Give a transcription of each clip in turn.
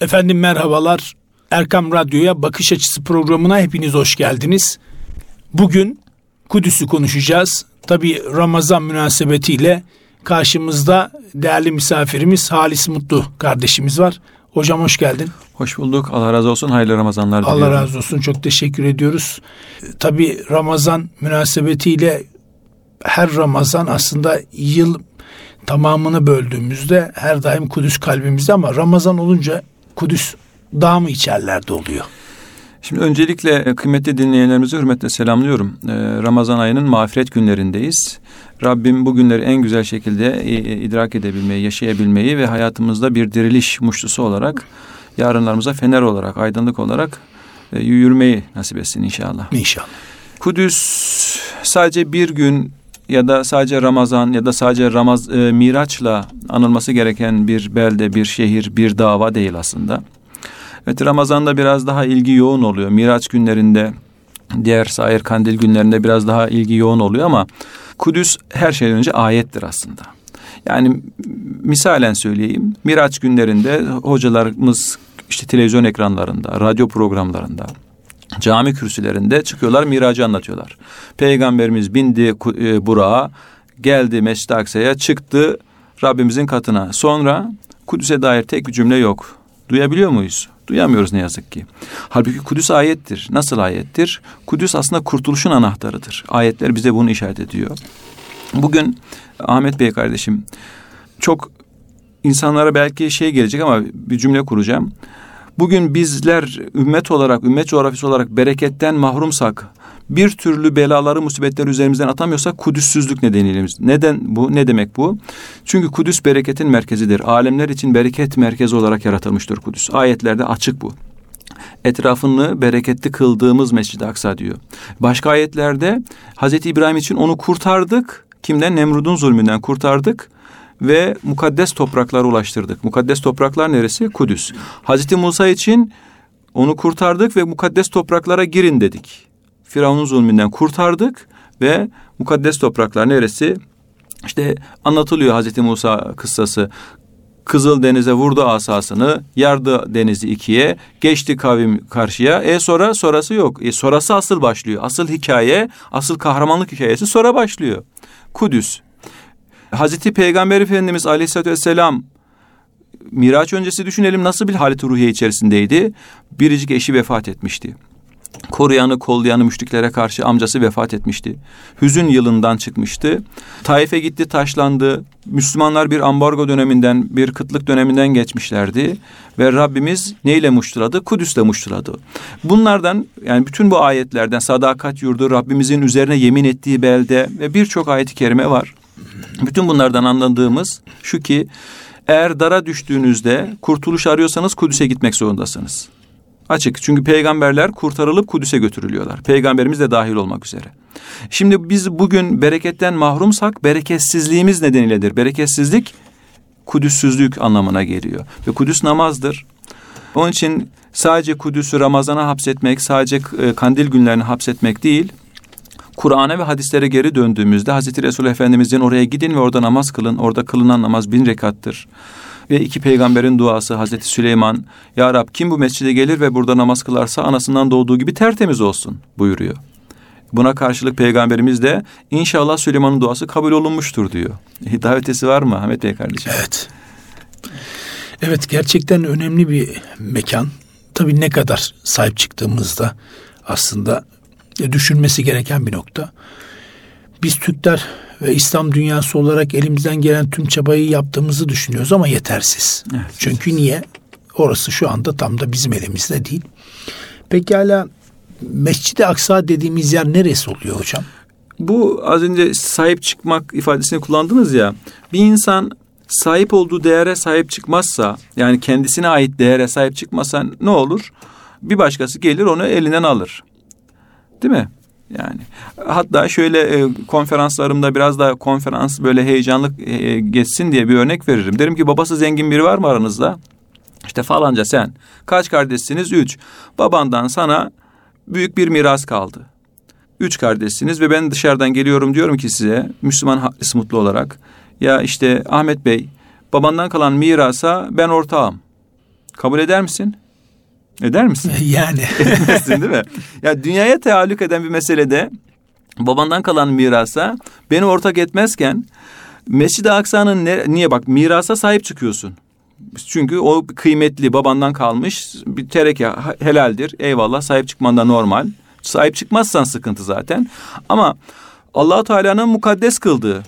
Efendim merhabalar. Erkam Radyo'ya Bakış Açısı programına hepiniz hoş geldiniz. Bugün Kudüs'ü konuşacağız. Tabi Ramazan münasebetiyle karşımızda değerli misafirimiz Halis Mutlu kardeşimiz var. Hocam hoş geldin. Hoş bulduk. Allah razı olsun. Hayırlı Ramazanlar diliyorum. Allah razı olsun. Çok teşekkür ediyoruz. Tabi Ramazan münasebetiyle her Ramazan aslında yıl tamamını böldüğümüzde her daim Kudüs kalbimizde ama Ramazan olunca Kudüs daha mı içerlerde oluyor? Şimdi öncelikle e, kıymetli dinleyenlerimizi hürmetle selamlıyorum. Ee, Ramazan ayının mağfiret günlerindeyiz. Rabbim bu günleri en güzel şekilde idrak edebilmeyi, yaşayabilmeyi ve hayatımızda bir diriliş muştusu olarak, yarınlarımıza fener olarak, aydınlık olarak e, yürümeyi nasip etsin inşallah. İnşallah. Kudüs sadece bir gün ya da sadece Ramazan ya da sadece Ramaz e, Miraç'la anılması gereken bir belde, bir şehir, bir dava değil aslında. Evet Ramazan'da biraz daha ilgi yoğun oluyor. Miraç günlerinde, diğer sair kandil günlerinde biraz daha ilgi yoğun oluyor ama Kudüs her şeyden önce ayettir aslında. Yani misalen söyleyeyim. Miraç günlerinde hocalarımız işte televizyon ekranlarında, radyo programlarında, cami kürsülerinde çıkıyorlar miracı anlatıyorlar. Peygamberimiz bindi e, Burak'a, geldi Mescid-i Aksa'ya, çıktı Rabbimizin katına. Sonra Kudüs'e dair tek bir cümle yok. Duyabiliyor muyuz? Duyamıyoruz ne yazık ki. Halbuki Kudüs ayettir. Nasıl ayettir? Kudüs aslında kurtuluşun anahtarıdır. Ayetler bize bunu işaret ediyor. Bugün Ahmet Bey kardeşim çok insanlara belki şey gelecek ama bir cümle kuracağım. Bugün bizler ümmet olarak, ümmet coğrafyası olarak bereketten mahrumsak, bir türlü belaları, musibetleri üzerimizden atamıyorsak Kudüssüzlük nedeniyle. Neden bu? Ne demek bu? Çünkü Kudüs bereketin merkezidir. Alemler için bereket merkezi olarak yaratılmıştır Kudüs. Ayetlerde açık bu etrafını bereketli kıldığımız Mescid-i Aksa diyor. Başka ayetlerde Hazreti İbrahim için onu kurtardık. Kimden? Nemrud'un zulmünden kurtardık ve mukaddes topraklara ulaştırdık. Mukaddes topraklar neresi? Kudüs. Hazreti Musa için onu kurtardık ve mukaddes topraklara girin dedik. Firavun'un zulmünden kurtardık ve mukaddes topraklar neresi? İşte anlatılıyor Hazreti Musa kıssası. Kızıl Denize vurdu asasını, yardı denizi ikiye, geçti kavim karşıya. E sonra sonrası yok. E sonrası asıl başlıyor. Asıl hikaye, asıl kahramanlık hikayesi sonra başlıyor. Kudüs. Hazreti Peygamber Efendimiz Aleyhisselatü Vesselam Miraç öncesi düşünelim nasıl bir halet ruhiye içerisindeydi. Biricik eşi vefat etmişti. Koruyanı kollayanı müşriklere karşı amcası vefat etmişti. Hüzün yılından çıkmıştı. Taif'e gitti taşlandı. Müslümanlar bir ambargo döneminden, bir kıtlık döneminden geçmişlerdi. Ve Rabbimiz neyle muştuladı? Kudüs'le muştuladı. Bunlardan yani bütün bu ayetlerden sadakat yurdu, Rabbimizin üzerine yemin ettiği belde ve birçok ayet-i kerime var. Bütün bunlardan anladığımız şu ki eğer dara düştüğünüzde kurtuluş arıyorsanız Kudüs'e gitmek zorundasınız. Açık. Çünkü peygamberler kurtarılıp Kudüs'e götürülüyorlar. Peygamberimiz de dahil olmak üzere. Şimdi biz bugün bereketten mahrumsak bereketsizliğimiz nedeniyledir. Bereketsizlik Kudüssüzlük anlamına geliyor. Ve Kudüs namazdır. Onun için sadece Kudüs'ü Ramazan'a hapsetmek, sadece e, kandil günlerini hapsetmek değil, Kur'an'a ve hadislere geri döndüğümüzde Hazreti Resul Efendimizin oraya gidin ve orada namaz kılın. Orada kılınan namaz bin rekattır. Ve iki peygamberin duası Hazreti Süleyman, Ya Rab kim bu mescide gelir ve burada namaz kılarsa anasından doğduğu gibi tertemiz olsun buyuruyor. Buna karşılık peygamberimiz de inşallah Süleyman'ın duası kabul olunmuştur diyor. Davetesi var mı Ahmet Bey kardeşim? Evet. Evet gerçekten önemli bir mekan. Tabii ne kadar sahip çıktığımızda aslında düşünmesi gereken bir nokta. Biz Türkler ve İslam dünyası olarak elimizden gelen tüm çabayı yaptığımızı düşünüyoruz ama yetersiz. Evet, Çünkü niye? Orası şu anda tam da bizim elimizde değil. Pekala Mescid-i Aksa dediğimiz yer neresi oluyor hocam? Bu az önce sahip çıkmak ifadesini kullandınız ya. Bir insan sahip olduğu değere sahip çıkmazsa yani kendisine ait değere sahip çıkmazsa ne olur? Bir başkası gelir onu elinden alır. Değil mi? Yani hatta şöyle e, konferanslarımda biraz daha konferans böyle heyecanlı e, geçsin diye bir örnek veririm. Derim ki babası zengin biri var mı aranızda? İşte falanca sen. Kaç kardeşsiniz? Üç. Babandan sana büyük bir miras kaldı. Üç kardeşsiniz ve ben dışarıdan geliyorum diyorum ki size Müslüman halis mutlu olarak. Ya işte Ahmet Bey babandan kalan mirasa ben ortağım. Kabul eder misin? Eder misin? Yani. Etmezsin değil mi? Ya dünyaya teallük eden bir meselede babandan kalan mirasa beni ortak etmezken Mescid-i Aksa'nın ne, niye bak mirasa sahip çıkıyorsun. Çünkü o kıymetli babandan kalmış bir tereke helaldir. Eyvallah sahip çıkman da normal. Sahip çıkmazsan sıkıntı zaten. Ama Allahu Teala'nın mukaddes kıldığı,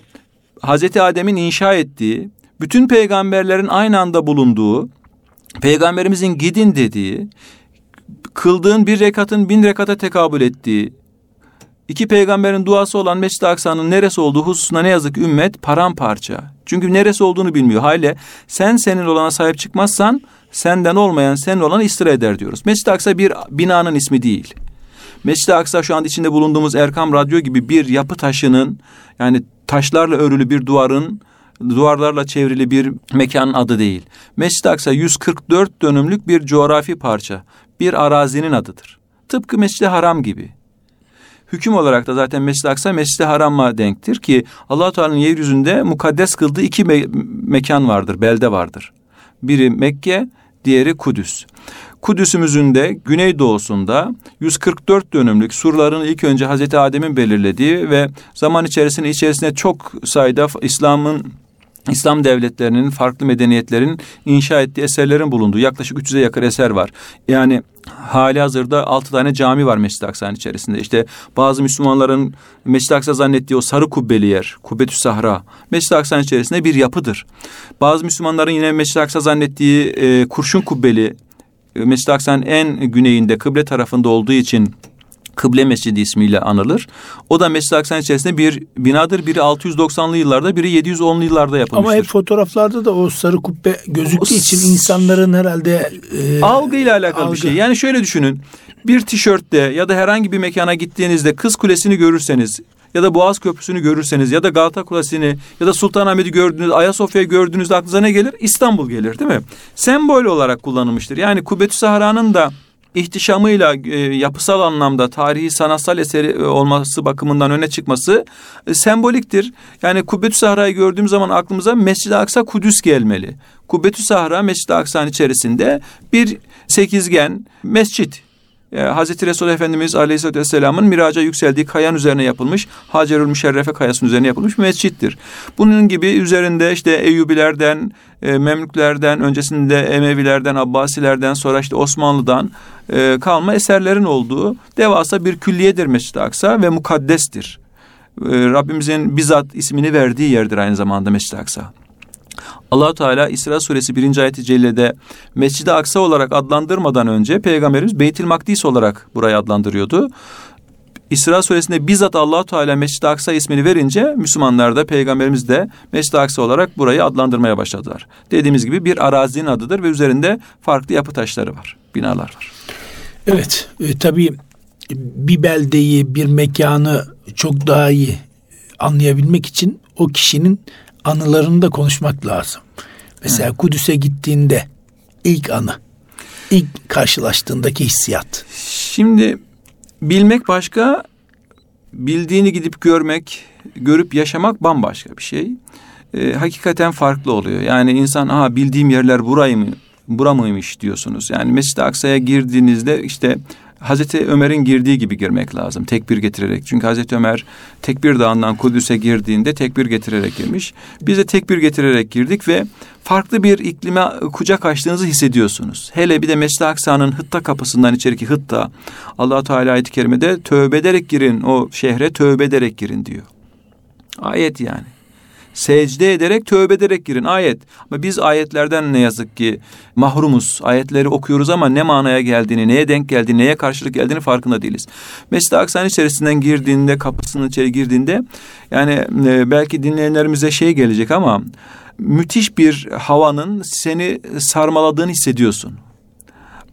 Hazreti Adem'in inşa ettiği, bütün peygamberlerin aynı anda bulunduğu, peygamberimizin gidin dediği, kıldığın bir rekatın bin rekata tekabül ettiği, iki peygamberin duası olan Mescid-i Aksa'nın neresi olduğu hususuna ne yazık ki ümmet paramparça. Çünkü neresi olduğunu bilmiyor. Hale sen senin olana sahip çıkmazsan senden olmayan senin olana istira eder diyoruz. Mescid-i Aksa bir binanın ismi değil. Mescid-i Aksa şu anda içinde bulunduğumuz Erkam Radyo gibi bir yapı taşının yani taşlarla örülü bir duvarın duvarlarla çevrili bir mekanın adı değil. Mescid-i Aksa 144 dönümlük bir coğrafi parça, bir arazinin adıdır. Tıpkı Mescid-i Haram gibi. Hüküm olarak da zaten Mescid-i Aksa Mescid-i Haram'a denktir ki Allah Teala'nın yeryüzünde mukaddes kıldığı iki me- mekan vardır, belde vardır. Biri Mekke, diğeri Kudüs. Kudüs'ümüzün de güneydoğusunda 144 dönümlük surların ilk önce Hazreti Adem'in belirlediği ve zaman içerisinde içerisinde çok sayıda İslam'ın İslam devletlerinin, farklı medeniyetlerin inşa ettiği eserlerin bulunduğu yaklaşık 300'e yakın eser var. Yani hali hazırda altı tane cami var Mescid-i Aksa'nın içerisinde. İşte bazı Müslümanların Mescid-i Aksa zannettiği o sarı kubbeli yer, Kubbetü Sahra, Mescid-i Aksa'nın içerisinde bir yapıdır. Bazı Müslümanların yine Mescid-i Aksa zannettiği e, kurşun kubbeli, e, Mescid-i Aksa'nın en güneyinde, kıble tarafında olduğu için Kıble Mescidi ismiyle anılır. O da Mescid-i Aksa'nın içerisinde bir binadır. Biri 690'lı yıllarda, biri 710'lu yıllarda yapılmıştır. Ama hep fotoğraflarda da o sarı kubbe gözüktüğü o, için insanların herhalde... E, algıyla alakalı algı. bir şey. Yani şöyle düşünün. Bir tişörtte ya da herhangi bir mekana gittiğinizde Kız Kulesi'ni görürseniz ya da Boğaz Köprüsü'nü görürseniz ya da Galata Kulesi'ni ya da Sultanahmet'i gördüğünüz, Ayasofya'yı gördüğünüzde aklınıza ne gelir? İstanbul gelir değil mi? Sembol olarak kullanılmıştır. Yani Kubbetü Sahra'nın da ihtişamıyla e, yapısal anlamda tarihi sanatsal eseri e, olması bakımından öne çıkması e, semboliktir. Yani Kubbetü Sahra'yı gördüğüm zaman aklımıza Mescid-i Aksa Kudüs gelmeli. Kubbetü Sahra Mescid-i Aksa'nın içerisinde bir sekizgen mescit e, Hazreti Resul Efendimiz Aleyhisselatü Vesselam'ın miraca yükseldiği kayan üzerine yapılmış Hacerül Müşerrefe kayasının üzerine yapılmış bir mescittir. Bunun gibi üzerinde işte Eyyubilerden, e, Memlüklerden, öncesinde Emevilerden, Abbasilerden sonra işte Osmanlı'dan e, kalma eserlerin olduğu devasa bir külliyedir Mescid-i Aksa ve mukaddestir. E, Rabbimizin bizzat ismini verdiği yerdir aynı zamanda Mescid-i Aksa. Allah Teala İsra suresi 1. ayeti cellede Mescid-i Aksa olarak adlandırmadan önce Peygamberimiz Beytil Makdis olarak burayı adlandırıyordu. İsra suresinde bizzat allah Teala Mescid-i Aksa ismini verince Müslümanlar da Peygamberimiz de Mescid-i Aksa olarak burayı adlandırmaya başladılar. Dediğimiz gibi bir arazinin adıdır ve üzerinde farklı yapı taşları var, binalar var. Evet, e, tabii bir beldeyi, bir mekanı çok daha iyi anlayabilmek için o kişinin anılarını da konuşmak lazım. Mesela. Kudüs'e gittiğinde ilk anı, ilk karşılaştığındaki hissiyat. Şimdi bilmek başka, bildiğini gidip görmek, görüp yaşamak bambaşka bir şey. Ee, hakikaten farklı oluyor. Yani insan aha bildiğim yerler burayı mı, bura mıymış diyorsunuz. Yani Mescid-i Aksa'ya girdiğinizde işte Hazreti Ömer'in girdiği gibi girmek lazım. Tekbir getirerek. Çünkü Hazreti Ömer tekbir dağından Kudüs'e girdiğinde tekbir getirerek girmiş. Biz de tekbir getirerek girdik ve farklı bir iklime kucak açtığınızı hissediyorsunuz. Hele bir de Mescid-i Aksa'nın Hıtta kapısından içeriki Hıtta. allah Teala ayet-i kerimede tövbe ederek girin o şehre tövbe ederek girin diyor. Ayet yani secde ederek tövbe ederek girin ayet. Ama biz ayetlerden ne yazık ki mahrumuz. Ayetleri okuyoruz ama ne manaya geldiğini, neye denk geldiğini, neye karşılık geldiğini farkında değiliz. Mescid-i Aksa'nın içerisinden girdiğinde, kapısının içeri girdiğinde yani e, belki dinleyenlerimize şey gelecek ama müthiş bir havanın seni sarmaladığını hissediyorsun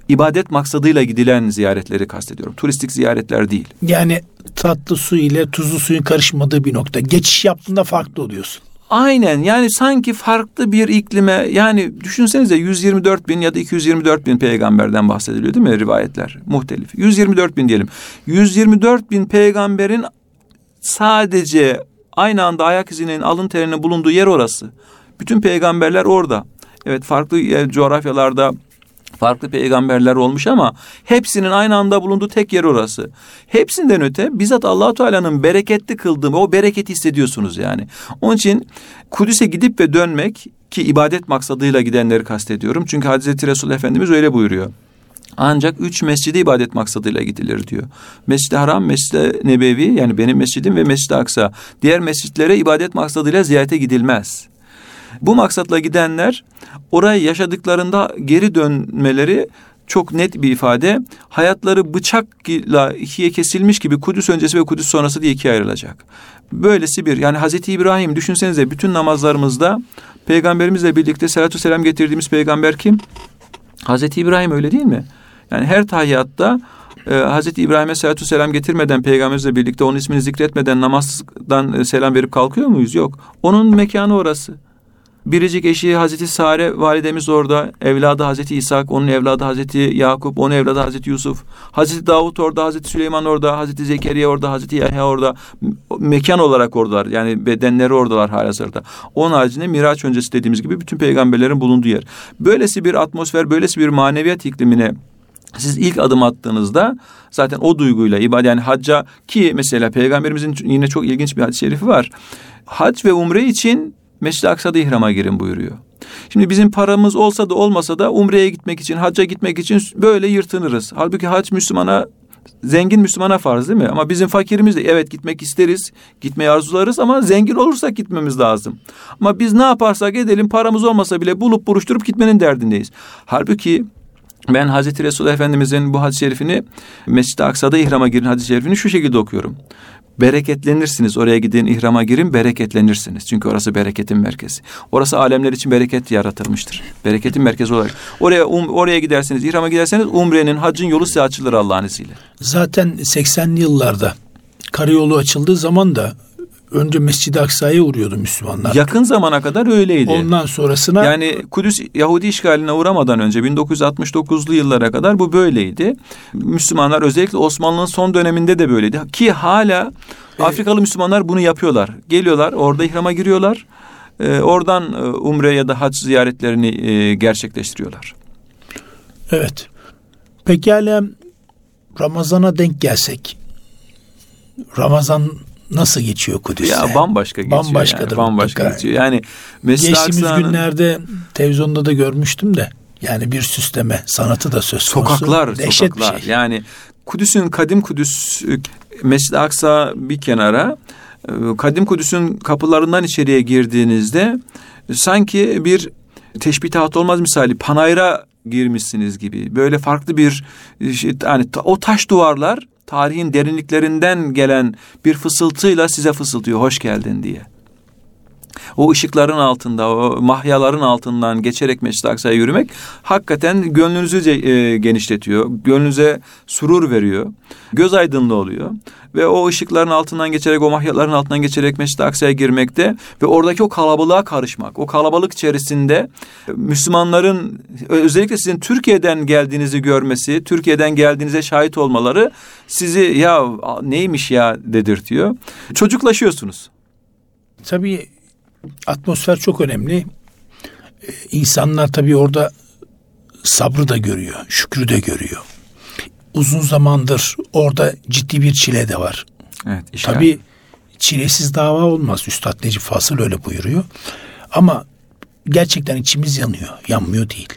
ibadet maksadıyla gidilen ziyaretleri kastediyorum. Turistik ziyaretler değil. Yani tatlı su ile tuzlu suyun karışmadığı bir nokta. Geçiş yaptığında farklı oluyorsun. Aynen yani sanki farklı bir iklime yani düşünsenize 124 bin ya da 224 bin peygamberden bahsediliyor değil mi rivayetler muhtelif. 124 bin diyelim. 124 bin peygamberin sadece aynı anda ayak izinin alın terinin bulunduğu yer orası. Bütün peygamberler orada. Evet farklı coğrafyalarda Farklı peygamberler olmuş ama hepsinin aynı anda bulunduğu tek yer orası. Hepsinden öte bizzat Allahu Teala'nın bereketli kıldığı o bereketi hissediyorsunuz yani. Onun için Kudüs'e gidip ve dönmek ki ibadet maksadıyla gidenleri kastediyorum. Çünkü Hazreti Resul Efendimiz öyle buyuruyor. Ancak üç mescide ibadet maksadıyla gidilir diyor. Mescid-i Haram, Mescid-i Nebevi yani benim mescidim ve Mescid-i Aksa. Diğer mescitlere ibadet maksadıyla ziyarete gidilmez. Bu maksatla gidenler orayı yaşadıklarında geri dönmeleri çok net bir ifade. Hayatları bıçakla ikiye kesilmiş gibi Kudüs öncesi ve Kudüs sonrası diye ikiye ayrılacak. Böylesi bir yani Hazreti İbrahim düşünsenize bütün namazlarımızda peygamberimizle birlikte salatu selam getirdiğimiz peygamber kim? Hazreti İbrahim öyle değil mi? Yani her tahiyyatta e, Hazreti İbrahim'e salatu selam getirmeden peygamberimizle birlikte onun ismini zikretmeden namazdan e, selam verip kalkıyor muyuz? Yok. Onun mekanı orası. Biricik eşi Hazreti Sare validemiz orada. Evladı Hazreti İshak, onun evladı Hazreti Yakup, onun evladı Hazreti Yusuf. Hazreti Davut orada, Hazreti Süleyman orada, Hazreti Zekeriya orada, Hazreti Yahya orada. Mekan olarak oradalar. Yani bedenleri oradalar halihazırda. Onun haricinde Miraç öncesi dediğimiz gibi bütün peygamberlerin bulunduğu yer. Böylesi bir atmosfer, böylesi bir maneviyat iklimine siz ilk adım attığınızda zaten o duyguyla ibadet yani hacca ki mesela peygamberimizin yine çok ilginç bir hadis-i şerifi var. Hac ve umre için Mescid-i Aksa'da ihrama girin buyuruyor. Şimdi bizim paramız olsa da olmasa da umreye gitmek için, hacca gitmek için böyle yırtınırız. Halbuki hac Müslümana zengin Müslümana farz değil mi? Ama bizim fakirimiz de evet gitmek isteriz, gitmeyi arzularız ama zengin olursak gitmemiz lazım. Ama biz ne yaparsak edelim paramız olmasa bile bulup buruşturup gitmenin derdindeyiz. Halbuki ben Hazreti Resulullah Efendimizin bu hadis-i şerifini Mescid-i Aksa'da ihrama girin hadis-i şerifini şu şekilde okuyorum bereketlenirsiniz. Oraya gidin ihrama girin bereketlenirsiniz. Çünkü orası bereketin merkezi. Orası alemler için bereket yaratılmıştır. Bereketin merkezi olarak. Oraya um, oraya giderseniz, ihrama giderseniz umrenin, hacın yolu size açılır Allah'ın izniyle. Zaten 80'li yıllarda karayolu açıldığı zaman da önce Mescid-i Aksa'ya uğruyordu Müslümanlar. Yakın zamana kadar öyleydi. Ondan sonrasına yani Kudüs Yahudi işgaline uğramadan önce 1969'lu yıllara kadar bu böyleydi. Müslümanlar özellikle Osmanlı'nın son döneminde de böyleydi ki hala Afrikalı Müslümanlar bunu yapıyorlar. Geliyorlar orada ihrama giriyorlar. E, oradan e, umre ya da hac ziyaretlerini e, gerçekleştiriyorlar. Evet. Pekala Ramazan'a denk gelsek. Ramazan nasıl geçiyor Kudüs'te? Ya bambaşka geçiyor. Bambaşkadır. Yani, bambaşka mutlaka. geçiyor. Yani Geçtiğimiz Aksa'nın... günlerde televizyonda da görmüştüm de yani bir süsleme sanatı da söz konusu. Sokaklar, Dehşet sokaklar. Şey. Yani Kudüs'ün kadim Kudüs Mescid-i Aksa bir kenara Kadim Kudüs'ün kapılarından içeriye girdiğinizde sanki bir teşbihat olmaz misali panayra girmişsiniz gibi. Böyle farklı bir şey, yani o taş duvarlar tarihin derinliklerinden gelen bir fısıltıyla size fısıltıyor hoş geldin diye. O ışıkların altında, o mahyaların altından geçerek Mescid-i Aksa'ya yürümek hakikaten gönlünüzü e, genişletiyor. Gönlünüze surur veriyor. Göz aydınlığı oluyor. Ve o ışıkların altından geçerek, o mahyaların altından geçerek Mescid-i Aksa'ya girmekte ve oradaki o kalabalığa karışmak. O kalabalık içerisinde Müslümanların özellikle sizin Türkiye'den geldiğinizi görmesi, Türkiye'den geldiğinize şahit olmaları sizi ya neymiş ya dedirtiyor. Çocuklaşıyorsunuz. Tabii atmosfer çok önemli. Ee, insanlar tabii orada sabrı da görüyor, şükrü de görüyor. Uzun zamandır orada ciddi bir çile de var. Evet, işgal. Tabii çilesiz dava olmaz. Üstad Necip Fasıl öyle buyuruyor. Ama gerçekten içimiz yanıyor. Yanmıyor değil.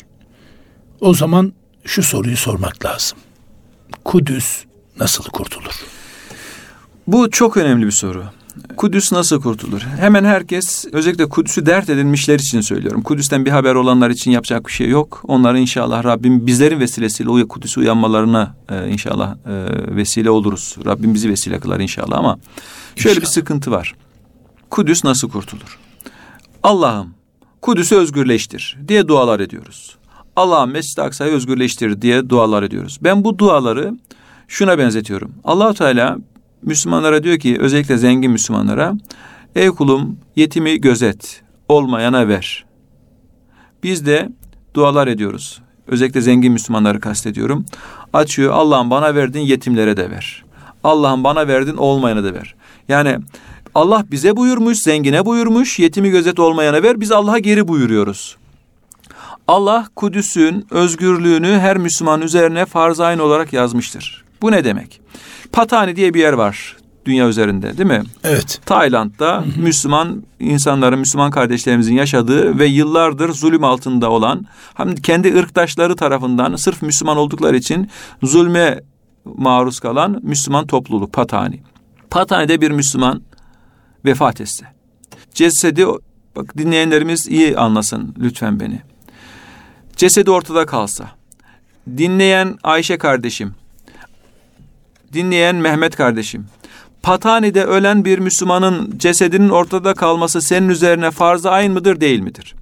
O zaman şu soruyu sormak lazım. Kudüs nasıl kurtulur? Bu çok önemli bir soru. Kudüs nasıl kurtulur? Hemen herkes özellikle Kudüs'ü dert edinmişler için söylüyorum. Kudüs'ten bir haber olanlar için yapacak bir şey yok. Onları inşallah Rabbim bizlerin vesilesiyle o Kudüs'ü uyanmalarına e, inşallah e, vesile oluruz. Rabbim bizi vesile kılar inşallah ama şöyle inşallah. bir sıkıntı var. Kudüs nasıl kurtulur? Allah'ım Kudüs'ü özgürleştir diye dualar ediyoruz. Allah'ım Mescid-i Aksa'yı özgürleştir diye dualar ediyoruz. Ben bu duaları şuna benzetiyorum. Allahu Teala Müslümanlara diyor ki özellikle zengin Müslümanlara ey kulum yetimi gözet olmayana ver. Biz de dualar ediyoruz. Özellikle zengin Müslümanları kastediyorum. Açıyor Allah'ım bana verdin yetimlere de ver. Allah'ım bana verdin olmayana da ver. Yani Allah bize buyurmuş, zengine buyurmuş, yetimi gözet olmayana ver. Biz Allah'a geri buyuruyoruz. Allah Kudüs'ün özgürlüğünü her Müslüman üzerine farz olarak yazmıştır. Bu ne demek? Patani diye bir yer var dünya üzerinde değil mi? Evet. Tayland'da Müslüman insanların, Müslüman kardeşlerimizin yaşadığı ve yıllardır zulüm altında olan, hem kendi ırktaşları tarafından sırf Müslüman oldukları için zulme maruz kalan Müslüman topluluk Patani. Patani'de bir Müslüman vefat etse. Cesedi, bak dinleyenlerimiz iyi anlasın lütfen beni. Cesedi ortada kalsa, dinleyen Ayşe kardeşim, dinleyen Mehmet kardeşim, Patani'de ölen bir Müslümanın cesedinin ortada kalması senin üzerine farz-ı ayn mıdır değil midir?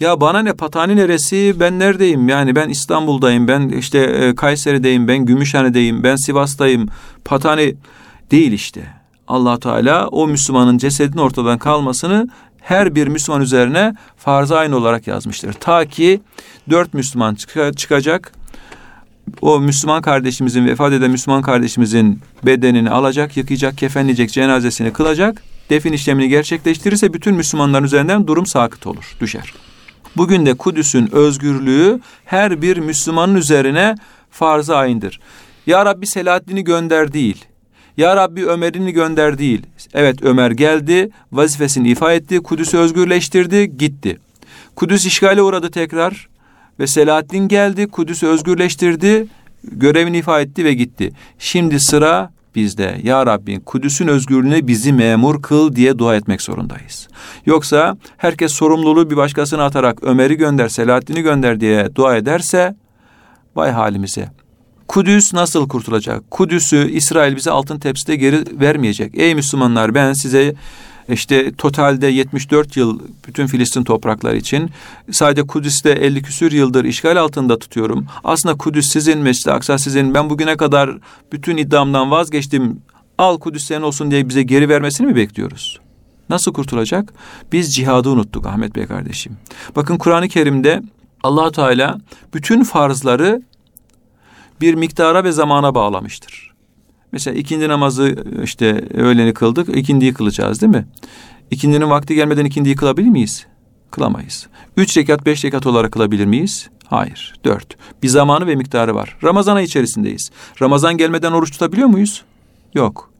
Ya bana ne Patani neresi ben neredeyim yani ben İstanbul'dayım ben işte e, Kayseri'deyim ben Gümüşhane'deyim ben Sivas'tayım Patani değil işte. allah Teala o Müslümanın cesedinin ortadan kalmasını her bir Müslüman üzerine farz-ı ayn olarak yazmıştır. Ta ki dört Müslüman çıkacak o Müslüman kardeşimizin vefat eden Müslüman kardeşimizin bedenini alacak, yıkayacak, kefenleyecek, cenazesini kılacak. Defin işlemini gerçekleştirirse bütün Müslümanların üzerinden durum sakıt olur, düşer. Bugün de Kudüs'ün özgürlüğü her bir Müslümanın üzerine farz-ı ayındır. Ya Rabbi Selahaddin'i gönder değil. Ya Rabbi Ömer'ini gönder değil. Evet Ömer geldi, vazifesini ifa etti, Kudüs'ü özgürleştirdi, gitti. Kudüs işgale uğradı tekrar ve Selahaddin geldi, Kudüs'ü özgürleştirdi, görevini ifa etti ve gitti. Şimdi sıra bizde. Ya Rabbi Kudüs'ün özgürlüğüne bizi memur kıl diye dua etmek zorundayız. Yoksa herkes sorumluluğu bir başkasına atarak Ömer'i gönder, Selahaddin'i gönder diye dua ederse vay halimize. Kudüs nasıl kurtulacak? Kudüs'ü İsrail bize altın tepside geri vermeyecek. Ey Müslümanlar ben size işte totalde 74 yıl bütün Filistin toprakları için sadece Kudüs'te 50 küsür yıldır işgal altında tutuyorum. Aslında Kudüs sizin, Mescid-i Aksa sizin. Ben bugüne kadar bütün iddiamdan vazgeçtim. Al Kudüs senin olsun diye bize geri vermesini mi bekliyoruz? Nasıl kurtulacak? Biz cihadı unuttuk Ahmet Bey kardeşim. Bakın Kur'an-ı Kerim'de allah Teala bütün farzları bir miktara ve zamana bağlamıştır. Mesela ikindi namazı işte öğleni kıldık, ikindiyi kılacağız değil mi? İkindinin vakti gelmeden ikindiyi kılabilir miyiz? Kılamayız. Üç rekat, beş rekat olarak kılabilir miyiz? Hayır. Dört. Bir zamanı ve miktarı var. Ramazan ayı içerisindeyiz. Ramazan gelmeden oruç tutabiliyor muyuz? Yok.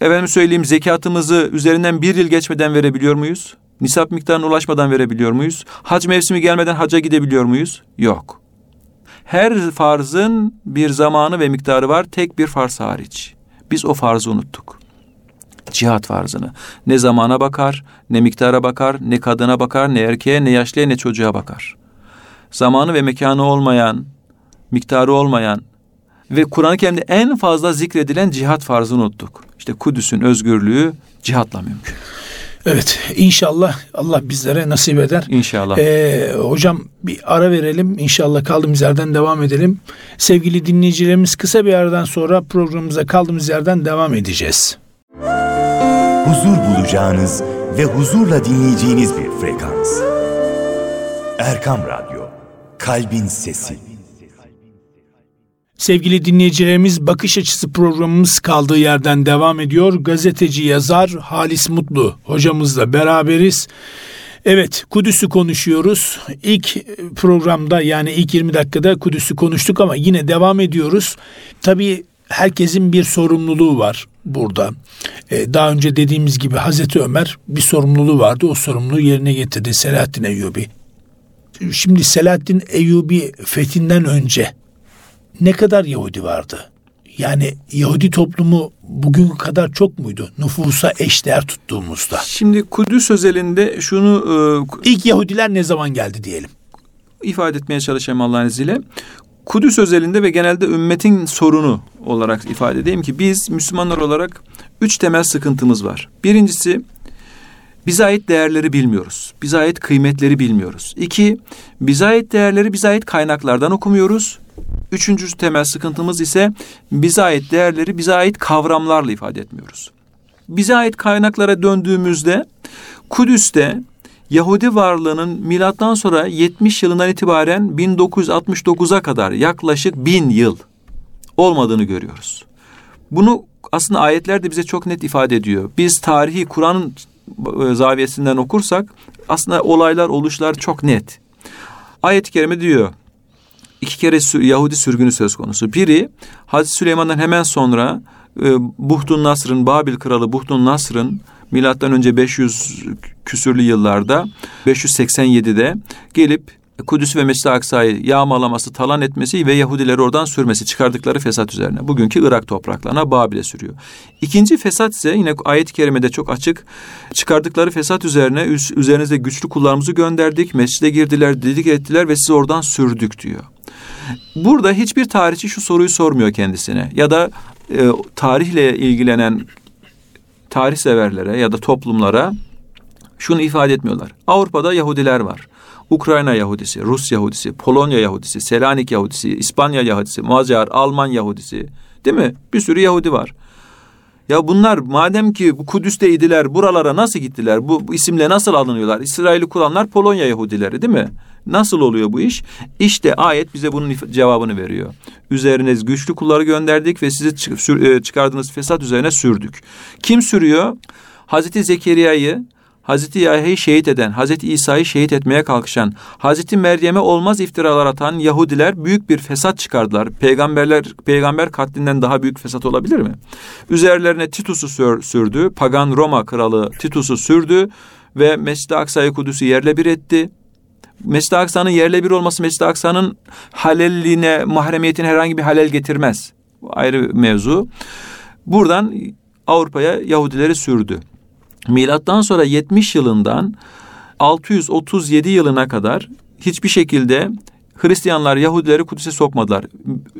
Efendim söyleyeyim zekatımızı üzerinden bir yıl geçmeden verebiliyor muyuz? Nisap miktarına ulaşmadan verebiliyor muyuz? Hac mevsimi gelmeden haca gidebiliyor muyuz? Yok. Her farzın bir zamanı ve miktarı var tek bir farz hariç. Biz o farzı unuttuk. Cihat farzını. Ne zamana bakar, ne miktara bakar, ne kadına bakar, ne erkeğe, ne yaşlıya, ne çocuğa bakar. Zamanı ve mekanı olmayan, miktarı olmayan ve Kur'an-ı Kerim'de en fazla zikredilen cihat farzını unuttuk. İşte Kudüs'ün özgürlüğü cihatla mümkün. Evet inşallah Allah bizlere nasip eder. İnşallah. Ee, hocam bir ara verelim inşallah kaldığımız yerden devam edelim. Sevgili dinleyicilerimiz kısa bir aradan sonra programımıza kaldığımız yerden devam edeceğiz. Huzur bulacağınız ve huzurla dinleyeceğiniz bir frekans. Erkam Radyo, Kalbin Sesi. Sevgili dinleyicilerimiz bakış açısı programımız kaldığı yerden devam ediyor. Gazeteci yazar Halis Mutlu hocamızla beraberiz. Evet Kudüs'ü konuşuyoruz. İlk programda yani ilk 20 dakikada Kudüs'ü konuştuk ama yine devam ediyoruz. Tabii herkesin bir sorumluluğu var burada. Ee, daha önce dediğimiz gibi Hazreti Ömer bir sorumluluğu vardı. O sorumluluğu yerine getirdi Selahaddin Eyyubi. Şimdi Selahaddin Eyyubi fethinden önce ne kadar Yahudi vardı? Yani Yahudi toplumu bugün kadar çok muydu? Nüfusa eşdeğer tuttuğumuzda. Şimdi Kudüs özelinde şunu... E, ilk Yahudiler ne zaman geldi diyelim? ifade etmeye çalışayım Allah'ın izniyle. Kudüs özelinde ve genelde ümmetin sorunu olarak ifade edeyim ki biz Müslümanlar olarak üç temel sıkıntımız var. Birincisi bize ait değerleri bilmiyoruz. Bize ait kıymetleri bilmiyoruz. İki, bize ait değerleri bize ait kaynaklardan okumuyoruz. Üçüncü temel sıkıntımız ise bize ait değerleri bize ait kavramlarla ifade etmiyoruz. Bize ait kaynaklara döndüğümüzde Kudüs'te Yahudi varlığının milattan sonra 70 yılından itibaren 1969'a kadar yaklaşık bin yıl olmadığını görüyoruz. Bunu aslında ayetler de bize çok net ifade ediyor. Biz tarihi Kur'an e, zaviyesinden okursak aslında olaylar, oluşlar çok net. Ayet-i kerime diyor iki kere Yahudi sürgünü söz konusu. Biri Hazreti Süleyman'dan hemen sonra e, Buhtun Nasr'ın Babil kralı Buhtun Nasr'ın milattan önce 500 küsürlü yıllarda 587'de gelip Kudüs ve Mescid-i Aksa'yı yağmalaması, talan etmesi ve Yahudileri oradan sürmesi çıkardıkları fesat üzerine. Bugünkü Irak topraklarına Babil'e sürüyor. İkinci fesat ise yine ayet-i kerimede çok açık. Çıkardıkları fesat üzerine üzerinize güçlü kullarımızı gönderdik. Mescide girdiler, dedik ettiler ve sizi oradan sürdük diyor. Burada hiçbir tarihçi şu soruyu sormuyor kendisine ya da e, tarihle ilgilenen tarih severlere ya da toplumlara şunu ifade etmiyorlar. Avrupa'da Yahudiler var. Ukrayna Yahudisi, Rus Yahudisi, Polonya Yahudisi, Selanik Yahudisi, İspanya Yahudisi, Macar, Alman Yahudisi. Değil mi? Bir sürü Yahudi var. Ya bunlar madem ki bu Kudüs'te idiler buralara nasıl gittiler? Bu, bu isimle nasıl alınıyorlar? İsrail'i kullanlar Polonya Yahudileri değil mi? Nasıl oluyor bu iş? İşte ayet bize bunun cevabını veriyor. Üzeriniz güçlü kulları gönderdik ve sizi e, çıkardığınız fesat üzerine sürdük. Kim sürüyor? Hazreti Zekeriya'yı Hazreti Yahya'yı şehit eden, Hazreti İsa'yı şehit etmeye kalkışan, Hazreti Meryem'e olmaz iftiralar atan Yahudiler büyük bir fesat çıkardılar. Peygamberler peygamber katlinden daha büyük fesat olabilir mi? Üzerlerine Titus'u sür, sürdü. Pagan Roma kralı Titus'u sürdü ve Mescid-i Aksa'yı Kudüs'ü yerle bir etti. Mescid-i Aksa'nın yerle bir olması Mescid-i Aksa'nın halelliğine, mahremiyetine herhangi bir halel getirmez. Bu ayrı mevzu. Buradan Avrupa'ya Yahudileri sürdü. Milattan sonra 70 yılından 637 yılına kadar hiçbir şekilde Hristiyanlar Yahudileri Kudüs'e sokmadılar.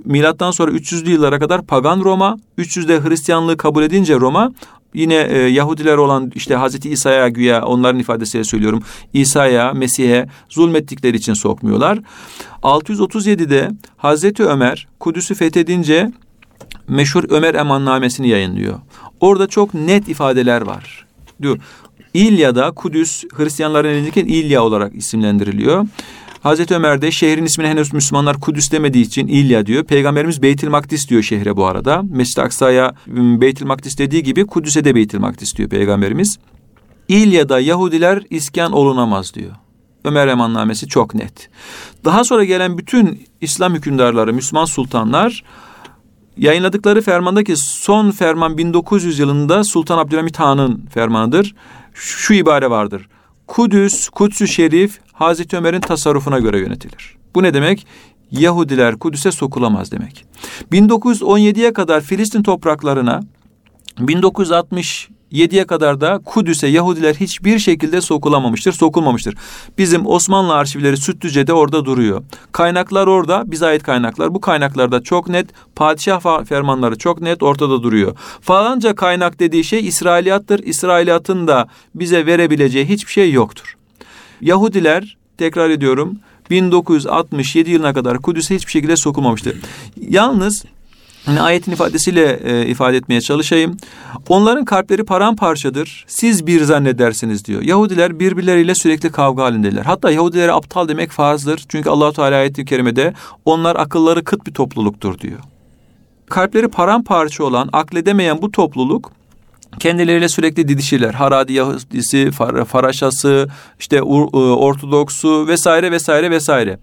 Milattan sonra 300'lü yıllara kadar pagan Roma, 300'de Hristiyanlığı kabul edince Roma yine e, Yahudiler olan işte Hazreti İsa'ya güya onların ifadesiyle söylüyorum. İsa'ya, Mesih'e zulmettikleri için sokmuyorlar. 637'de Hazreti Ömer Kudüs'ü fethedince meşhur Ömer Emannamesini yayınlıyor. Orada çok net ifadeler var diyor. İlya'da Kudüs Hristiyanların elindeki İlya olarak isimlendiriliyor. Hazreti Ömer de şehrin ismini henüz Müslümanlar Kudüs demediği için İlya diyor. Peygamberimiz Beytil Makdis diyor şehre bu arada. Mescid-i Aksa'ya ıı, Beytil Makdis dediği gibi Kudüs'e de Beytil Makdis diyor Peygamberimiz. İlya'da Yahudiler iskan olunamaz diyor. Ömer Emannamesi çok net. Daha sonra gelen bütün İslam hükümdarları, Müslüman sultanlar Yayınladıkları fermandaki son ferman 1900 yılında Sultan Abdülhamit Han'ın fermanıdır. Şu, ibare vardır. Kudüs, Kudüs-ü Şerif Hazreti Ömer'in tasarrufuna göre yönetilir. Bu ne demek? Yahudiler Kudüs'e sokulamaz demek. 1917'ye kadar Filistin topraklarına 1960 7'ye kadar da Kudüs'e Yahudiler hiçbir şekilde sokulamamıştır, sokulmamıştır. Bizim Osmanlı arşivleri Sütlüce'de orada duruyor. Kaynaklar orada, bize ait kaynaklar. Bu kaynaklarda çok net, padişah fermanları çok net ortada duruyor. Falanca kaynak dediği şey İsrailiyattır. İsrailiyatın da bize verebileceği hiçbir şey yoktur. Yahudiler, tekrar ediyorum, 1967 yılına kadar Kudüs'e hiçbir şekilde sokulmamıştır. Yalnız Yine ayetin ifadesiyle e, ifade etmeye çalışayım. Onların kalpleri paramparçadır. Siz bir zannedersiniz diyor. Yahudiler birbirleriyle sürekli kavga halindeler. Hatta Yahudilere aptal demek farzdır. Çünkü Allah Teala ayet-i kerimede onlar akılları kıt bir topluluktur diyor. Kalpleri paramparça olan, akledemeyen bu topluluk kendileriyle sürekli didişirler. Haradi Yahudisi, Faraşası, işte e, Ortodoksu vesaire vesaire vesaire.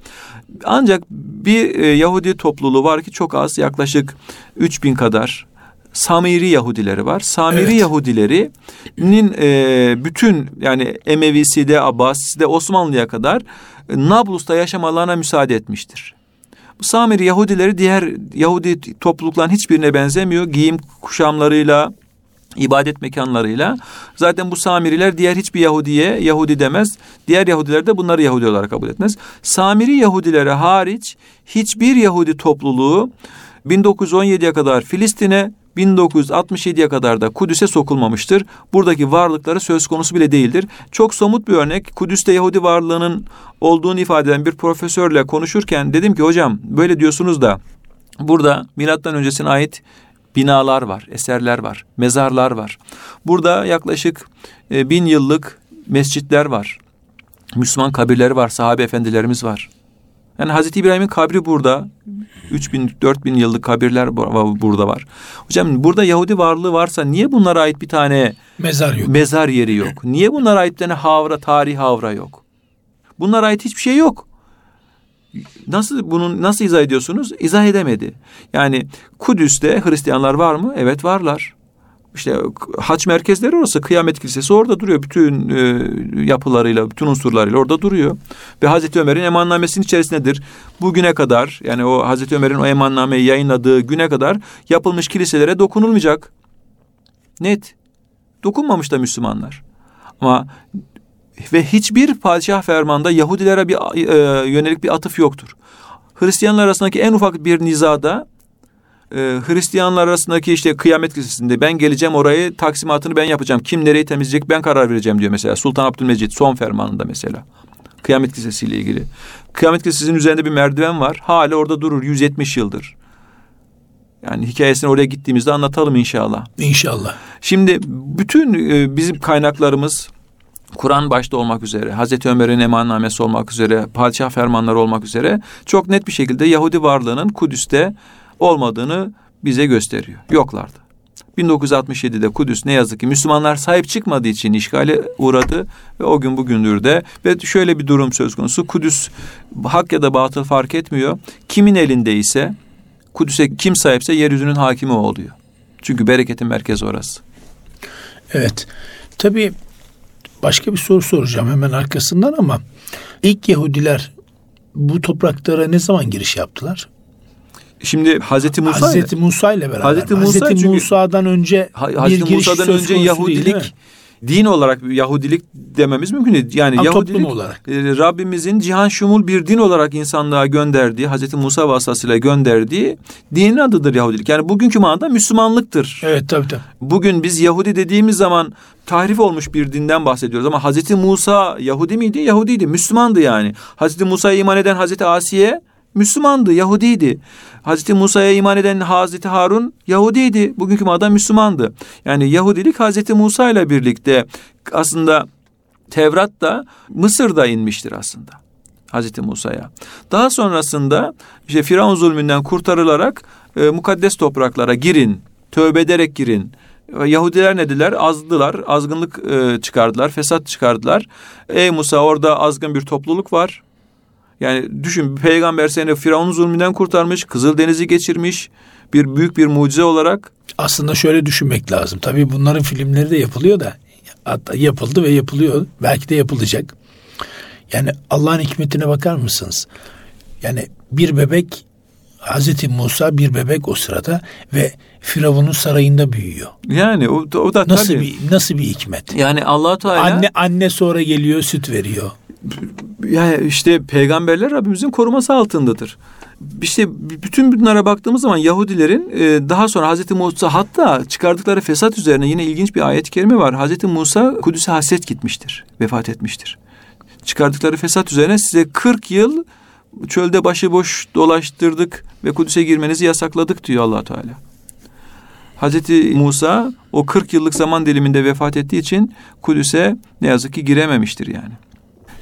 Ancak bir e, Yahudi topluluğu var ki çok az yaklaşık 3000 kadar Samiri Yahudileri var. Samiri evet. Yahudilerinin e, bütün yani Emevisi de Abbasisi de Osmanlı'ya kadar Nablus'ta yaşamalarına müsaade etmiştir. Bu Samiri Yahudileri diğer Yahudi toplulukların hiçbirine benzemiyor. Giyim kuşamlarıyla, ibadet mekanlarıyla. Zaten bu Samiriler diğer hiçbir Yahudiye Yahudi demez. Diğer Yahudiler de bunları Yahudi olarak kabul etmez. Samiri Yahudilere hariç hiçbir Yahudi topluluğu 1917'ye kadar Filistin'e 1967'ye kadar da Kudüs'e sokulmamıştır. Buradaki varlıkları söz konusu bile değildir. Çok somut bir örnek. Kudüs'te Yahudi varlığının olduğunu ifade eden bir profesörle konuşurken dedim ki hocam böyle diyorsunuz da burada milattan öncesine ait binalar var, eserler var, mezarlar var. Burada yaklaşık e, bin yıllık mescitler var. Müslüman kabirleri var, sahabe efendilerimiz var. Yani Hazreti İbrahim'in kabri burada. 3000 4000 yıllık kabirler burada var. Hocam burada Yahudi varlığı varsa niye bunlara ait bir tane mezar yok? Mezar yeri yok. Niye bunlara ait bir tane havra, tarih havra yok? Bunlara ait hiçbir şey yok. Nasıl bunun nasıl izah ediyorsunuz? İzah edemedi. Yani Kudüs'te Hristiyanlar var mı? Evet varlar. İşte haç merkezleri orası, kıyamet kilisesi orada duruyor. Bütün e, yapılarıyla, bütün unsurlarıyla orada duruyor. Ve Hazreti Ömer'in emannamesinin içerisindedir. Bugüne kadar yani o Hazreti Ömer'in o emannameyi yayınladığı güne kadar yapılmış kiliselere dokunulmayacak. Net. Dokunmamış da Müslümanlar. Ama ve hiçbir padişah fermanda Yahudilere bir e, yönelik bir atıf yoktur. Hristiyanlar arasındaki en ufak bir nizada e, Hristiyanlar arasındaki işte kıyamet kilisesinde ben geleceğim orayı taksimatını ben yapacağım. Kim nereyi temizleyecek ben karar vereceğim diyor mesela. Sultan Abdülmecit son fermanında mesela. Kıyamet Kilisesi ile ilgili. Kıyamet Kilisesi'nin üzerinde bir merdiven var. Hala orada durur 170 yıldır. Yani hikayesini oraya gittiğimizde anlatalım inşallah. İnşallah. Şimdi bütün e, bizim kaynaklarımız Kur'an başta olmak üzere, Hazreti Ömer'in emannamesi olmak üzere, padişah fermanları olmak üzere çok net bir şekilde Yahudi varlığının Kudüs'te olmadığını bize gösteriyor. Yoklardı. 1967'de Kudüs ne yazık ki Müslümanlar sahip çıkmadığı için işgale uğradı ve o gün bugündür de ve şöyle bir durum söz konusu. Kudüs hak ya da batıl fark etmiyor. Kimin elindeyse Kudüs'e kim sahipse yeryüzünün hakimi oluyor. Çünkü bereketin merkezi orası. Evet. Tabii başka bir soru soracağım hemen arkasından ama ilk Yahudiler bu topraklara ne zaman giriş yaptılar? Şimdi Hazreti Musa Hazreti Musa ile beraber. Hazreti, Musa Hazreti çünkü, Musa'dan önce Hazreti bir giriş Musa'dan önce Yahudilik din olarak Yahudilik dememiz mümkün değil. Yani Ama Yahudilik olarak. E, Rabbimizin cihan şumul bir din olarak insanlığa gönderdiği, Hazreti Musa vasıtasıyla gönderdiği dinin adıdır Yahudilik. Yani bugünkü manada Müslümanlıktır. Evet tabii tabii. Bugün biz Yahudi dediğimiz zaman tahrif olmuş bir dinden bahsediyoruz ama Hazreti Musa Yahudi miydi? Yahudiydi. Müslümandı yani. Hazreti Musa'ya iman eden Hazreti Asiye Müslümandı, Yahudiydi. Hazreti Musa'ya iman eden Hazreti Harun Yahudiydi. Bugünkü manada Müslümandı. Yani Yahudilik Hazreti Musa ile birlikte aslında Tevrat da Mısır'da inmiştir aslında. Hazreti Musa'ya. Daha sonrasında işte Firavun zulmünden kurtarılarak e, mukaddes topraklara girin, tövbe ederek girin. Yahudiler ne dediler? Azdılar, azgınlık e, çıkardılar, fesat çıkardılar. Ey Musa orada azgın bir topluluk var. Yani düşün peygamber seni Firavun zulmünden kurtarmış, Kızıldeniz'i geçirmiş bir büyük bir mucize olarak. Aslında şöyle düşünmek lazım. Tabii bunların filmleri de yapılıyor da hatta yapıldı ve yapılıyor. Belki de yapılacak. Yani Allah'ın hikmetine bakar mısınız? Yani bir bebek Hazreti Musa bir bebek o sırada ve Firavun'un sarayında büyüyor. Yani o, o da nasıl tabii. bir nasıl bir hikmet? Yani Allah Teala anne anne sonra geliyor süt veriyor yani işte peygamberler Rabbimizin koruması altındadır. İşte bütün bunlara baktığımız zaman Yahudilerin e, daha sonra Hazreti Musa hatta çıkardıkları fesat üzerine yine ilginç bir ayet-i kerime var. Hazreti Musa Kudüs'e hasret gitmiştir, vefat etmiştir. Çıkardıkları fesat üzerine size 40 yıl çölde başıboş dolaştırdık ve Kudüs'e girmenizi yasakladık diyor allah Teala. Hazreti Musa o 40 yıllık zaman diliminde vefat ettiği için Kudüs'e ne yazık ki girememiştir yani.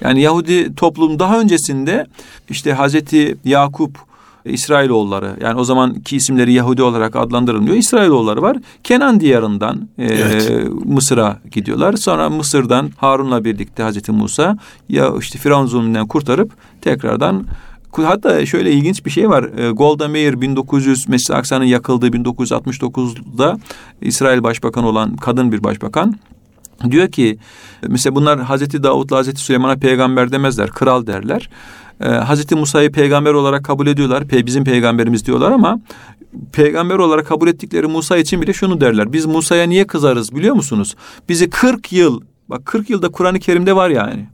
Yani Yahudi toplum daha öncesinde işte Hazreti Yakup İsrailoğulları yani o zamanki isimleri Yahudi olarak adlandırılmıyor. İsrailoğulları var. Kenan diyarından e, evet. Mısır'a gidiyorlar. Sonra Mısır'dan Harun'la birlikte Hazreti Musa ya işte Firavun zulmünden kurtarıp tekrardan Hatta şöyle ilginç bir şey var. E, Golda Meir 1900 Mescid-i Aksa'nın yakıldığı 1969'da İsrail Başbakanı olan kadın bir başbakan Diyor ki mesela bunlar Hazreti Davut'la Hazreti Süleyman'a peygamber demezler, kral derler. Ee, Hazreti Musa'yı peygamber olarak kabul ediyorlar. Pe bizim peygamberimiz diyorlar ama peygamber olarak kabul ettikleri Musa için bile şunu derler. Biz Musa'ya niye kızarız biliyor musunuz? Bizi 40 yıl, bak 40 yılda Kur'an-ı Kerim'de var yani.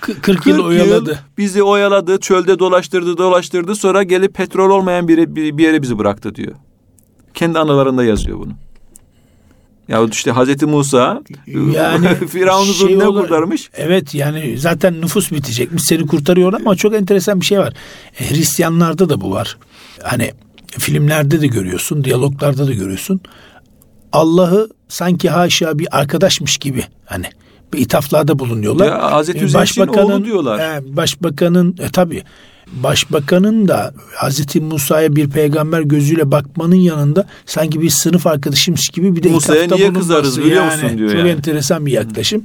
40, 40 yıl oyaladı. Yıl bizi oyaladı, çölde dolaştırdı, dolaştırdı. Sonra gelip petrol olmayan bir, bir, bir yere bizi bıraktı diyor. Kendi analarında yazıyor bunu. Ya işte Hazreti Musa yani Firavun'u şey zulmünden kurtarmış. Evet yani zaten nüfus bitecekmiş seni kurtarıyor ama çok enteresan bir şey var. E, Hristiyanlarda da bu var. Hani filmlerde de görüyorsun, diyaloglarda da görüyorsun. Allah'ı sanki haşa bir arkadaşmış gibi hani bir ithaflarda bulunuyorlar. Ya Hazreti e, Başbakanın, diyorlar. E, başbakanın e, tabii başbakanın da Hazreti Musa'ya bir peygamber gözüyle bakmanın yanında sanki bir sınıf arkadaşımız gibi bir de Musa'ya niye kızarız biliyor yani, musun diyor çok yani. enteresan bir yaklaşım.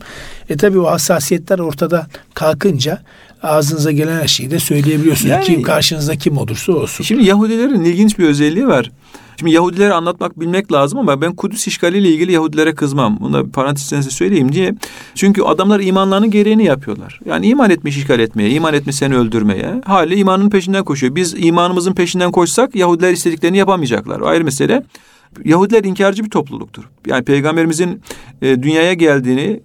E tabi o hassasiyetler ortada kalkınca ağzınıza gelen her şeyi de söyleyebiliyorsunuz. Yani- kim karşınızda kim olursa olsun. Şimdi Yahudilerin ilginç bir özelliği var. Şimdi Yahudilere anlatmak bilmek lazım ama ben Kudüs işgaliyle ilgili Yahudilere kızmam. Bunu da parantezinize söyleyeyim diye. Çünkü adamlar imanlarının gereğini yapıyorlar. Yani iman etmiş işgal etmeye, iman etmiş seni öldürmeye. Hali imanın peşinden koşuyor. Biz imanımızın peşinden koşsak Yahudiler istediklerini yapamayacaklar. O ayrı mesele. Yahudiler inkarcı bir topluluktur. Yani peygamberimizin e, dünyaya geldiğini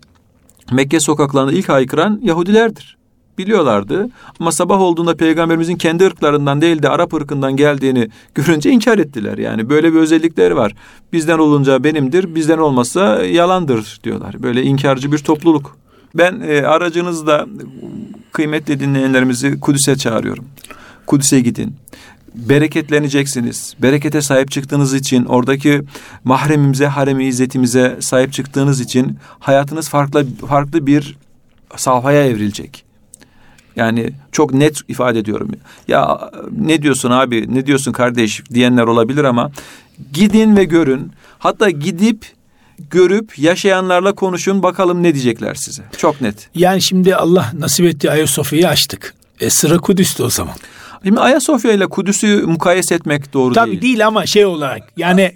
Mekke sokaklarında ilk haykıran Yahudilerdir. Biliyorlardı ama sabah olduğunda peygamberimizin kendi ırklarından değil de Arap ırkından geldiğini görünce inkar ettiler. Yani böyle bir özellikleri var. Bizden olunca benimdir, bizden olmazsa yalandır diyorlar. Böyle inkarcı bir topluluk. Ben e, aracınızda kıymetli dinleyenlerimizi Kudüs'e çağırıyorum. Kudüs'e gidin. Bereketleneceksiniz. Berekete sahip çıktığınız için, oradaki mahremimize, haremi izzetimize sahip çıktığınız için hayatınız farklı farklı bir safhaya evrilecek. Yani çok net ifade ediyorum. Ya ne diyorsun abi, ne diyorsun kardeş diyenler olabilir ama gidin ve görün. Hatta gidip görüp yaşayanlarla konuşun bakalım ne diyecekler size. Çok net. Yani şimdi Allah nasip etti Ayasofya'yı açtık. E sıra Kudüs'te o zaman. Şimdi Ayasofya ile Kudüs'ü mukayese etmek doğru Tabii değil. değil. ama şey olarak yani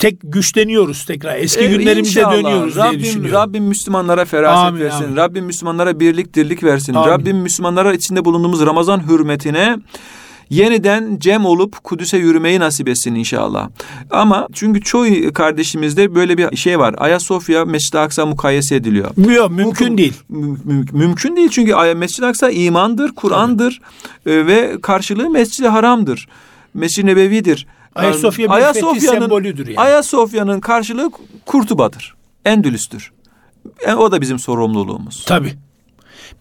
tek güçleniyoruz tekrar. Eski E, günlerimize inşallah. dönüyoruz diye Rabbim, düşünüyorum. Rabbim Müslümanlara feraset Amin, versin. amin. Rabbim Müslümanlara birlik dirlik versin. Amin. Rabbim Müslümanlara içinde bulunduğumuz Ramazan hürmetine yeniden cem olup Kudüs'e yürümeyi nasip etsin inşallah. Ama çünkü çoğu kardeşimizde böyle bir şey var. Ayasofya Mescid-i Aksa mukayese ediliyor. Yok mümkün Bu- değil. Mü- mü- mümkün değil çünkü Mescid-i Aksa imandır, Kur'an'dır e, ve karşılığı Mescid-i Haram'dır. Mescid-i Nebevi'dir. Ayasofya bir fethi sembolüdür yani. Ayasofya'nın karşılığı Kurtuba'dır. Endülüs'tür. E, o da bizim sorumluluğumuz. Tabii.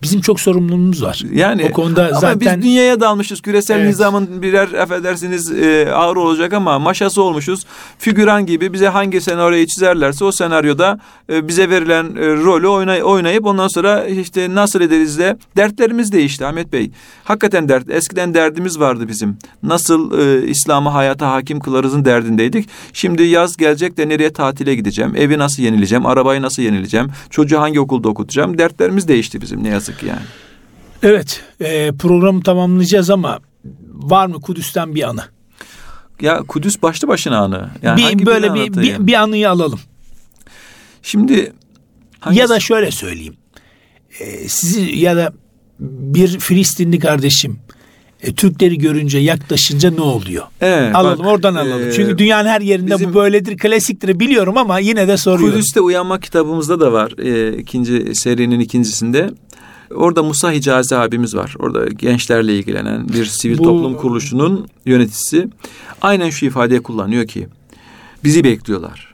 Bizim çok sorumluluğumuz var. Yani o konuda ama zaten biz dünyaya dalmışız. Küresel Evet. nizamın birer affedersiniz e, ağır olacak ama maşası olmuşuz. Figüran gibi bize hangi senaryoyu çizerlerse o senaryoda e, bize verilen e, rolü oynay oynayıp ondan sonra işte nasıl ederiz de dertlerimiz değişti Ahmet Bey. Hakikaten dert. Eskiden derdimiz vardı bizim. Nasıl e, İslam'ı hayata hakim kılarızın derdindeydik. Şimdi yaz gelecek de nereye tatile gideceğim? Evi nasıl yenileceğim? Arabayı nasıl yenileceğim? Çocuğu hangi okulda okutacağım? Dertlerimiz değişti bizim ne yazık yani. evet e, programı tamamlayacağız ama var mı Kudüs'ten bir anı? Ya Kudüs başlı başına anı. Yani hangi bir, böyle birini bir, bir, bir anıyı alalım. Şimdi hangisi? Ya da şöyle söyleyeyim. E, sizi ya da bir Filistinli kardeşim e, Türkleri görünce yaklaşınca ne oluyor? Evet, alalım bak, oradan alalım. e, Çünkü dünyanın her yerinde bizim- bu böyledir, klasiktir biliyorum ama yine de soruyorum. Kudüs'te Uyanma kitabımızda da var. E, ikinci serinin ikincisinde. Orada Musa Hicazi abimiz var. Orada gençlerle ilgilenen bir sivil Bu- toplum kuruluşunun yöneticisi. Aynen şu ifadeyi kullanıyor ki bizi bekliyorlar.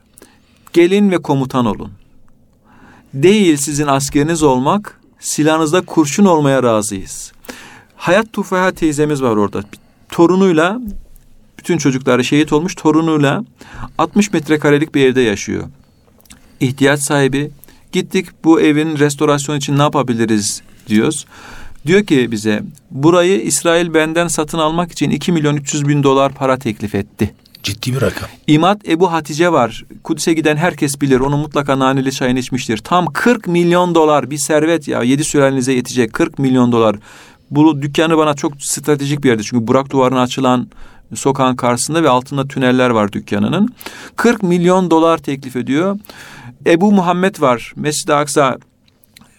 Gelin ve komutan olun. Değil sizin askeriniz olmak, silahınızda kurşun olmaya razıyız. Hayat Tufaha teyzemiz var orada. Torunuyla bütün çocukları şehit olmuş torunuyla 60 metrekarelik bir evde yaşıyor. İhtiyaç sahibi. Gittik bu evin restorasyon için ne yapabiliriz diyoruz. Diyor ki bize burayı İsrail benden satın almak için 2 milyon 300 bin dolar para teklif etti. Ciddi bir rakam. İmat Ebu Hatice var. Kudüs'e giden herkes bilir. Onu mutlaka naneli çayını içmiştir. Tam 40 milyon dolar bir servet ya. 7 sülalenize yetecek 40 milyon dolar. Bu dükkanı bana çok stratejik bir yerde. Çünkü Burak duvarına açılan sokağın karşısında ve altında tüneller var dükkanının. 40 milyon dolar teklif ediyor. Ebu Muhammed var. Mescid-i Aksa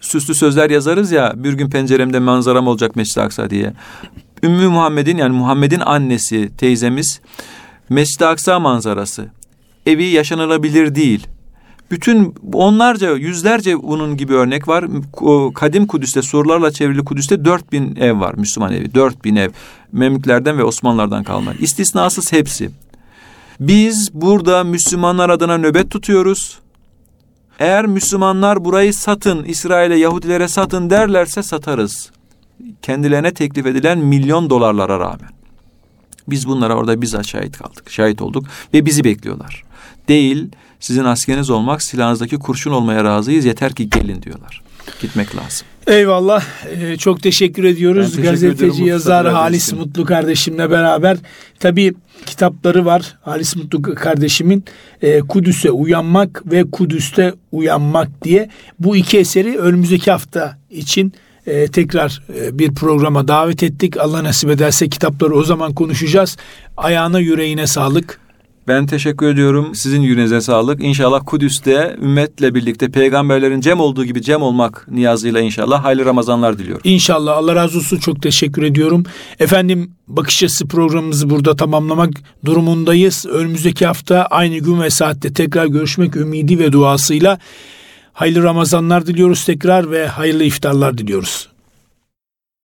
süslü sözler yazarız ya bir gün penceremde manzaram olacak Mescid-i Aksa diye. Ümmü Muhammed'in yani Muhammed'in annesi teyzemiz Mescid-i Aksa manzarası. Evi yaşanılabilir değil. Bütün onlarca yüzlerce bunun gibi örnek var. Kadim Kudüs'te surlarla çevrili Kudüs'te 4000 ev var Müslüman evi. 4000 ev Memlüklerden ve Osmanlılardan kalma. İstisnasız hepsi. Biz burada Müslümanlar adına nöbet tutuyoruz. Eğer Müslümanlar burayı satın, İsrail'e, Yahudilere satın derlerse satarız. Kendilerine teklif edilen milyon dolarlara rağmen. Biz bunlara orada bizzat şahit kaldık, şahit olduk ve bizi bekliyorlar. Değil, sizin askeriniz olmak, silahınızdaki kurşun olmaya razıyız, yeter ki gelin diyorlar. Gitmek lazım. Eyvallah. Ee, çok teşekkür ediyoruz. Ben teşekkür Gazeteci bu yazar Halis. Mutlu kardeşimle beraber. Tabii kitapları var. Halis Mutlu kardeşimin e, Kudüs'e uyanmak ve Kudüs'te uyanmak diye. Bu iki eseri önümüzdeki hafta için e, tekrar e, bir programa davet ettik. Allah nasip ederse kitapları o zaman konuşacağız. Ayağına yüreğine sağlık. Ben teşekkür ediyorum. Sizin yüreğinize sağlık. İnşallah Kudüs'te ümmetle birlikte peygamberlerin cem olduğu gibi cem olmak niyazıyla inşallah hayırlı Ramazanlar diliyorum. İnşallah Allah razı olsun çok teşekkür ediyorum. Efendim bakış açısı programımızı burada tamamlamak durumundayız. Önümüzdeki hafta aynı gün ve saatte tekrar görüşmek ümidi ve duasıyla hayırlı Ramazanlar diliyoruz tekrar ve hayırlı iftarlar diliyoruz.